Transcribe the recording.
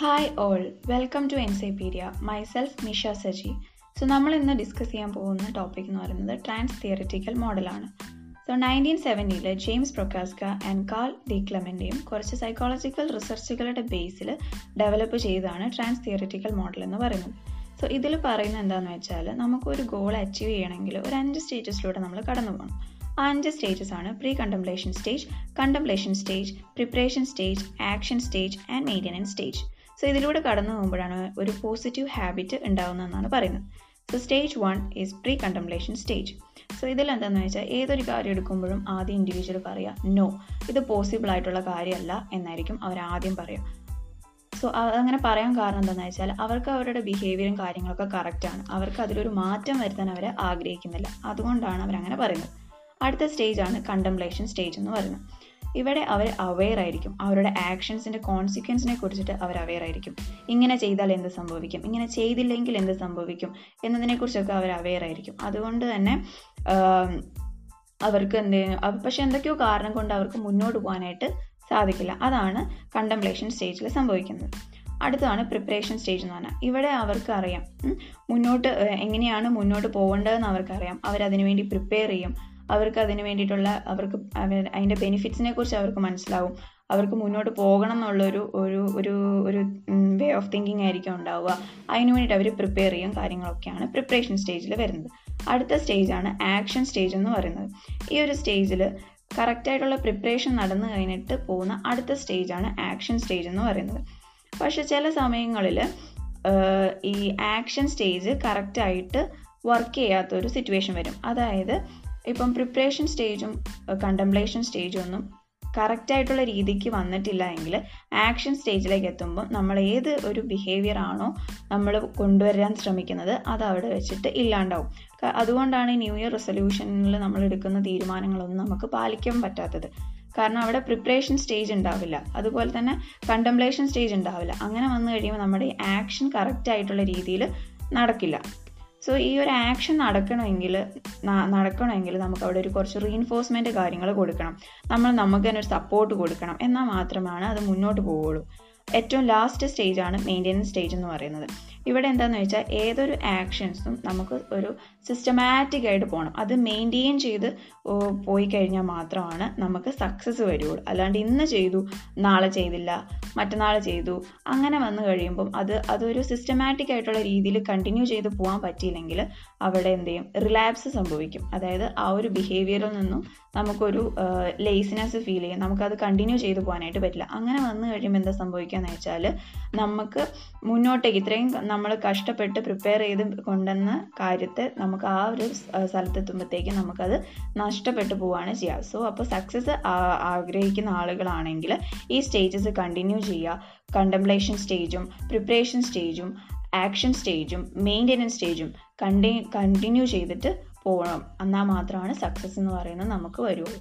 Hi all welcome to എൻസൈപീരിയ myself Misha Saji so നമ്മൾ ഇന്ന് ഡിസ്കസ് ചെയ്യാൻ പോകുന്ന ടോപ്പിക് എന്ന് പറയുന്നത് ട്രാൻസ് തിയററ്റിക്കൽ മോഡലാണ് so nineteen സെവന്റിയിൽ James Prochaska and Carl D ക്ലമിന്റെയും കുറച്ച് സൈക്കോളജിക്കൽ റിസർച്ചുകളുടെ ബേസിൽ ഡെവലപ്പ് ചെയ്തതാണ് ട്രാൻസ് തിയററ്റിക്കൽ മോഡൽ എന്ന് പറയുന്നത്. സോ ഇതിൽ പറയുന്നത് എന്താണെന്ന് വെച്ചാൽ നമുക്കൊരു ഗോൾ അച്ചീവ് ചെയ്യണമെങ്കിൽ ഒരു അഞ്ച് സ്റ്റേജസിലൂടെ നമ്മൾ കടന്നു പോകണം ആ അഞ്ച് സ്റ്റേജസ് ആണ് precontemplation stage contemplation stage preparation stage action stage and maintenance stage so ഇതിലൂടെ കടന്നു പോകുമ്പോഴാണ് ഒരു പോസിറ്റീവ് ഹാബിറ്റ് ഉണ്ടാകുന്നതെന്നാണ് പറയുന്നത്. So stage one is precontemplation stage so ഇതിൽ എന്താണെന്ന് വെച്ചാൽ ഏതൊരു കാര്യം എടുക്കുമ്പോഴും ആദ്യം ഇൻഡിവിജ്വൽ പറയുക നോ ഇത് പോസിബിൾ ആയിട്ടുള്ള കാര്യമല്ല എന്നായിരിക്കും അവർ ആദ്യം പറയുക സോ അങ്ങനെ പറയാൻ കാരണം എന്താണെന്ന് വെച്ചാൽ അവർക്ക് അവരുടെ ബിഹേവിയറും കാര്യങ്ങളൊക്കെ കറക്റ്റാണ് അവർക്ക് അതിലൊരു മാറ്റം വരുത്താൻ അവർ ആഗ്രഹിക്കുന്നില്ല. അതുകൊണ്ടാണ് അവരങ്ങനെ പറയുന്നത്. അടുത്ത സ്റ്റേജാണ് കണ്ടംപ്ലേഷൻ സ്റ്റേജ് എന്ന് പറയുന്നത്. ഇവിടെ അവർ അവെയർ ആയിരിക്കും. അവരുടെ ആക്ഷൻസിന്റെ കോൺസിക്വൻസിനെ കുറിച്ചിട്ട് അവർ അവെയർ ആയിരിക്കും. ഇങ്ങനെ ചെയ്താൽ എന്ത് സംഭവിക്കും? ഇങ്ങനെ ചെയ്തില്ലെങ്കിൽ എന്ത് സംഭവിക്കും? എന്നതിനെക്കുറിച്ചൊക്കെ അവർ അവെയർ ആയിരിക്കും. അതുകൊണ്ട് തന്നെ അവർക്ക് എന്ത് പക്ഷെ എന്തൊക്കെയോ കാരണം കൊണ്ട് അവർക്ക് മുന്നോട്ട് പോകാനായിട്ട് സാധിക്കില്ല. അതാണ് കണ്ടംപ്ലേഷൻ സ്റ്റേജിൽ സംഭവിക്കുന്നത്. അടുത്തതാണ് പ്രിപ്പറേഷൻ സ്റ്റേജ് എന്ന് പറഞ്ഞാൽ ഇവിടെ അവർക്ക് അറിയാം. മുന്നോട്ട് എങ്ങനെയാണ് മുന്നോട്ട് പോകേണ്ടതെന്ന് അവർക്കറിയാം. അവരതിനു വേണ്ടി പ്രിപ്പയർ ചെയ്യും. അവർക്ക് അതിന് വേണ്ടിയിട്ടുള്ള അവർക്ക് അതിന്റെ ബെനിഫിറ്റ്സിനെ കുറിച്ച് അവർക്ക് മനസ്സിലാവും. അവർക്ക് മുന്നോട്ട് പോകണം എന്നുള്ളൊരു ഒരു ഒരു ഒരു വേ ഓഫ് തിങ്കിങ് ആയിരിക്കും ഉണ്ടാവുക. അതിന് വേണ്ടിയിട്ട് അവർ പ്രിപ്പയർ ചെയ്യും കാര്യങ്ങളൊക്കെയാണ് പ്രിപ്പറേഷൻ സ്റ്റേജിൽ വരുന്നത്. അടുത്ത സ്റ്റേജാണ് ആക്ഷൻ സ്റ്റേജ് എന്ന് പറയുന്നത്. ഈ ഒരു സ്റ്റേജിൽ കറക്റ്റായിട്ടുള്ള പ്രിപ്പറേഷൻ നടന്നു കഴിഞ്ഞിട്ട് പോകുന്ന അടുത്ത സ്റ്റേജാണ് ആക്ഷൻ സ്റ്റേജ് എന്ന് പറയുന്നത്. പക്ഷെ ചില സമയങ്ങളിൽ ഈ ആക്ഷൻ സ്റ്റേജ് കറക്റ്റായിട്ട് വർക്ക് ചെയ്യാത്തൊരു സിറ്റുവേഷൻ വരും. അതായത് ഇപ്പം പ്രിപ്പറേഷൻ സ്റ്റേജും കണ്ടംപ്ലേഷൻ സ്റ്റേജും ഒന്നും കറക്റ്റായിട്ടുള്ള രീതിക്ക് വന്നിട്ടില്ല എങ്കിൽ ആക്ഷൻ സ്റ്റേജിലേക്ക് എത്തുമ്പോൾ നമ്മൾ ഏത് ഒരു ബിഹേവിയർ ആണോ നമ്മൾ കൊണ്ടുവരാൻ ശ്രമിക്കുന്നത് അത് അവിടെ വെച്ചിട്ട് ഇല്ലാണ്ടാവും. അതുകൊണ്ടാണ് ന്യൂ ഇയർ റെസൊല്യൂഷനിൽ നമ്മൾ എടുക്കുന്ന തീരുമാനങ്ങളൊന്നും നമുക്ക് പാലിക്കാൻ പറ്റാത്തത്. കാരണം അവിടെ പ്രിപ്പറേഷൻ സ്റ്റേജ് ഉണ്ടാവില്ല. അതുപോലെ തന്നെ കണ്ടംപ്ലേഷൻ സ്റ്റേജ് ഉണ്ടാവില്ല. അങ്ങനെ വന്നു കഴിയുമ്പോൾ നമ്മുടെ ആക്ഷൻ കറക്റ്റ് ആയിട്ടുള്ള രീതിയിൽ നടക്കില്ല. സോ ഈ ഒരു ആക്ഷൻ നടക്കണമെങ്കിൽ നടക്കണമെങ്കിൽ നമുക്ക് അവിടെ ഒരു കുറച്ച് റീഇൻഫോഴ്സ്മെന്റ് കാര്യങ്ങൾ കൊടുക്കണം. നമ്മൾ നമുക്ക് തന്നെ ഒരു സപ്പോർട്ട് കൊടുക്കണം. എന്നാൽ മാത്രമാണ് അത് മുന്നോട്ട് പോവുള്ളൂ. ഏറ്റവും ലാസ്റ്റ് സ്റ്റേജാണ് മെയിന്റെനൻസ് സ്റ്റേജ് എന്ന് പറയുന്നത്. ഇവിടെ എന്താണെന്ന് വെച്ചാൽ ഏതൊരു ആക്ഷൻസും നമുക്ക് ഒരു സിസ്റ്റമാറ്റിക് ആയിട്ട് പോകണം അത് മെയിന്റെയിൻ ചെയ്ത് പോയി കഴിഞ്ഞാൽ മാത്രമാണ് നമുക്ക് സക്സസ് വരുള്ളൂ. അല്ലാണ്ട് ഇന്ന് ചെയ്തു നാളെ ചെയ്തില്ല മറ്റന്നാൾ ചെയ്തു അങ്ങനെ വന്നു കഴിയുമ്പം അത് അതൊരു സിസ്റ്റമാറ്റിക് ആയിട്ടുള്ള രീതിയിൽ കണ്ടിന്യൂ ചെയ്ത് പോകാൻ പറ്റിയില്ലെങ്കിൽ അവിടെ എന്ത് ചെയ്യും? റിലാപ്സ് സംഭവിക്കും. അതായത് ആ ഒരു ബിഹേവിയറിൽ നിന്നും നമുക്കൊരു ലേസിനെസ് ഫീൽ ചെയ്യും. നമുക്കത് കണ്ടിന്യൂ ചെയ്ത് പോകാനായിട്ട് പറ്റില്ല. അങ്ങനെ വന്നു കഴിയുമ്പോൾ എന്താ സംഭവിക്കുക എന്ന് വെച്ചാൽ നമുക്ക് മുന്നോട്ടേക്ക് ഇത്രയും നമ്മൾ കഷ്ടപ്പെട്ട് പ്രിപ്പയർ ചെയ്ത് കൊണ്ടുവന്ന കാര്യത്തെ നമുക്ക് ആ ഒരു സ്ഥലത്തെത്തുമ്പോഴത്തേക്കും നമുക്കത് നഷ്ടപ്പെട്ടു പോവുകയാണ് ചെയ്യുക സോ അപ്പോൾ സക്സസ് ആഗ്രഹിക്കുന്ന ആളുകളാണെങ്കിൽ ഈ സ്റ്റേജസ് കണ്ടിന്യൂ ചെയ്യുക കണ്ടംപ്ലേഷൻ സ്റ്റേജും പ്രിപ്പറേഷൻ സ്റ്റേജും ആക്ഷൻ സ്റ്റേജും മെയിന്റെനൻസ് സ്റ്റേജും കണ്ടി കണ്ടിന്യൂ ചെയ്തിട്ട് പോകണം എന്നാൽ മാത്രമാണ് സക്സസ് എന്ന് പറയുന്നത് നമുക്ക് വരുള്ളൂ.